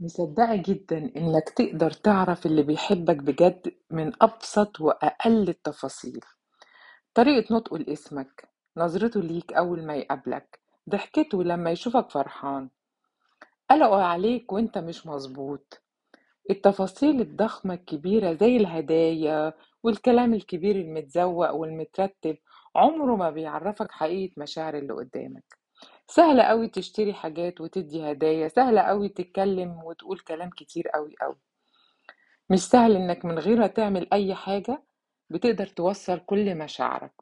مصدقة جدًا إنك تقدر تعرف اللي بيحبك بجد من أبسط وأقل التفاصيل، طريقة نطقه لاسمك، نظرته ليك أول ما يقابلك، ضحكته لما يشوفك فرحان، قلقه عليك وأنت مش مظبوط، التفاصيل الضخمة الكبيرة زي الهدايا والكلام الكبير المتزوق والمترتب عمره ما بيعرفك حقيقة مشاعر اللي قدامك. سهل أوي تشتري حاجات وتدي هدايا، سهل أوي تتكلم وتقول كلام كتير أوي أوي. مش سهل إنك من غير ما تعمل أي حاجة بتقدر توصّل كل مشاعرك،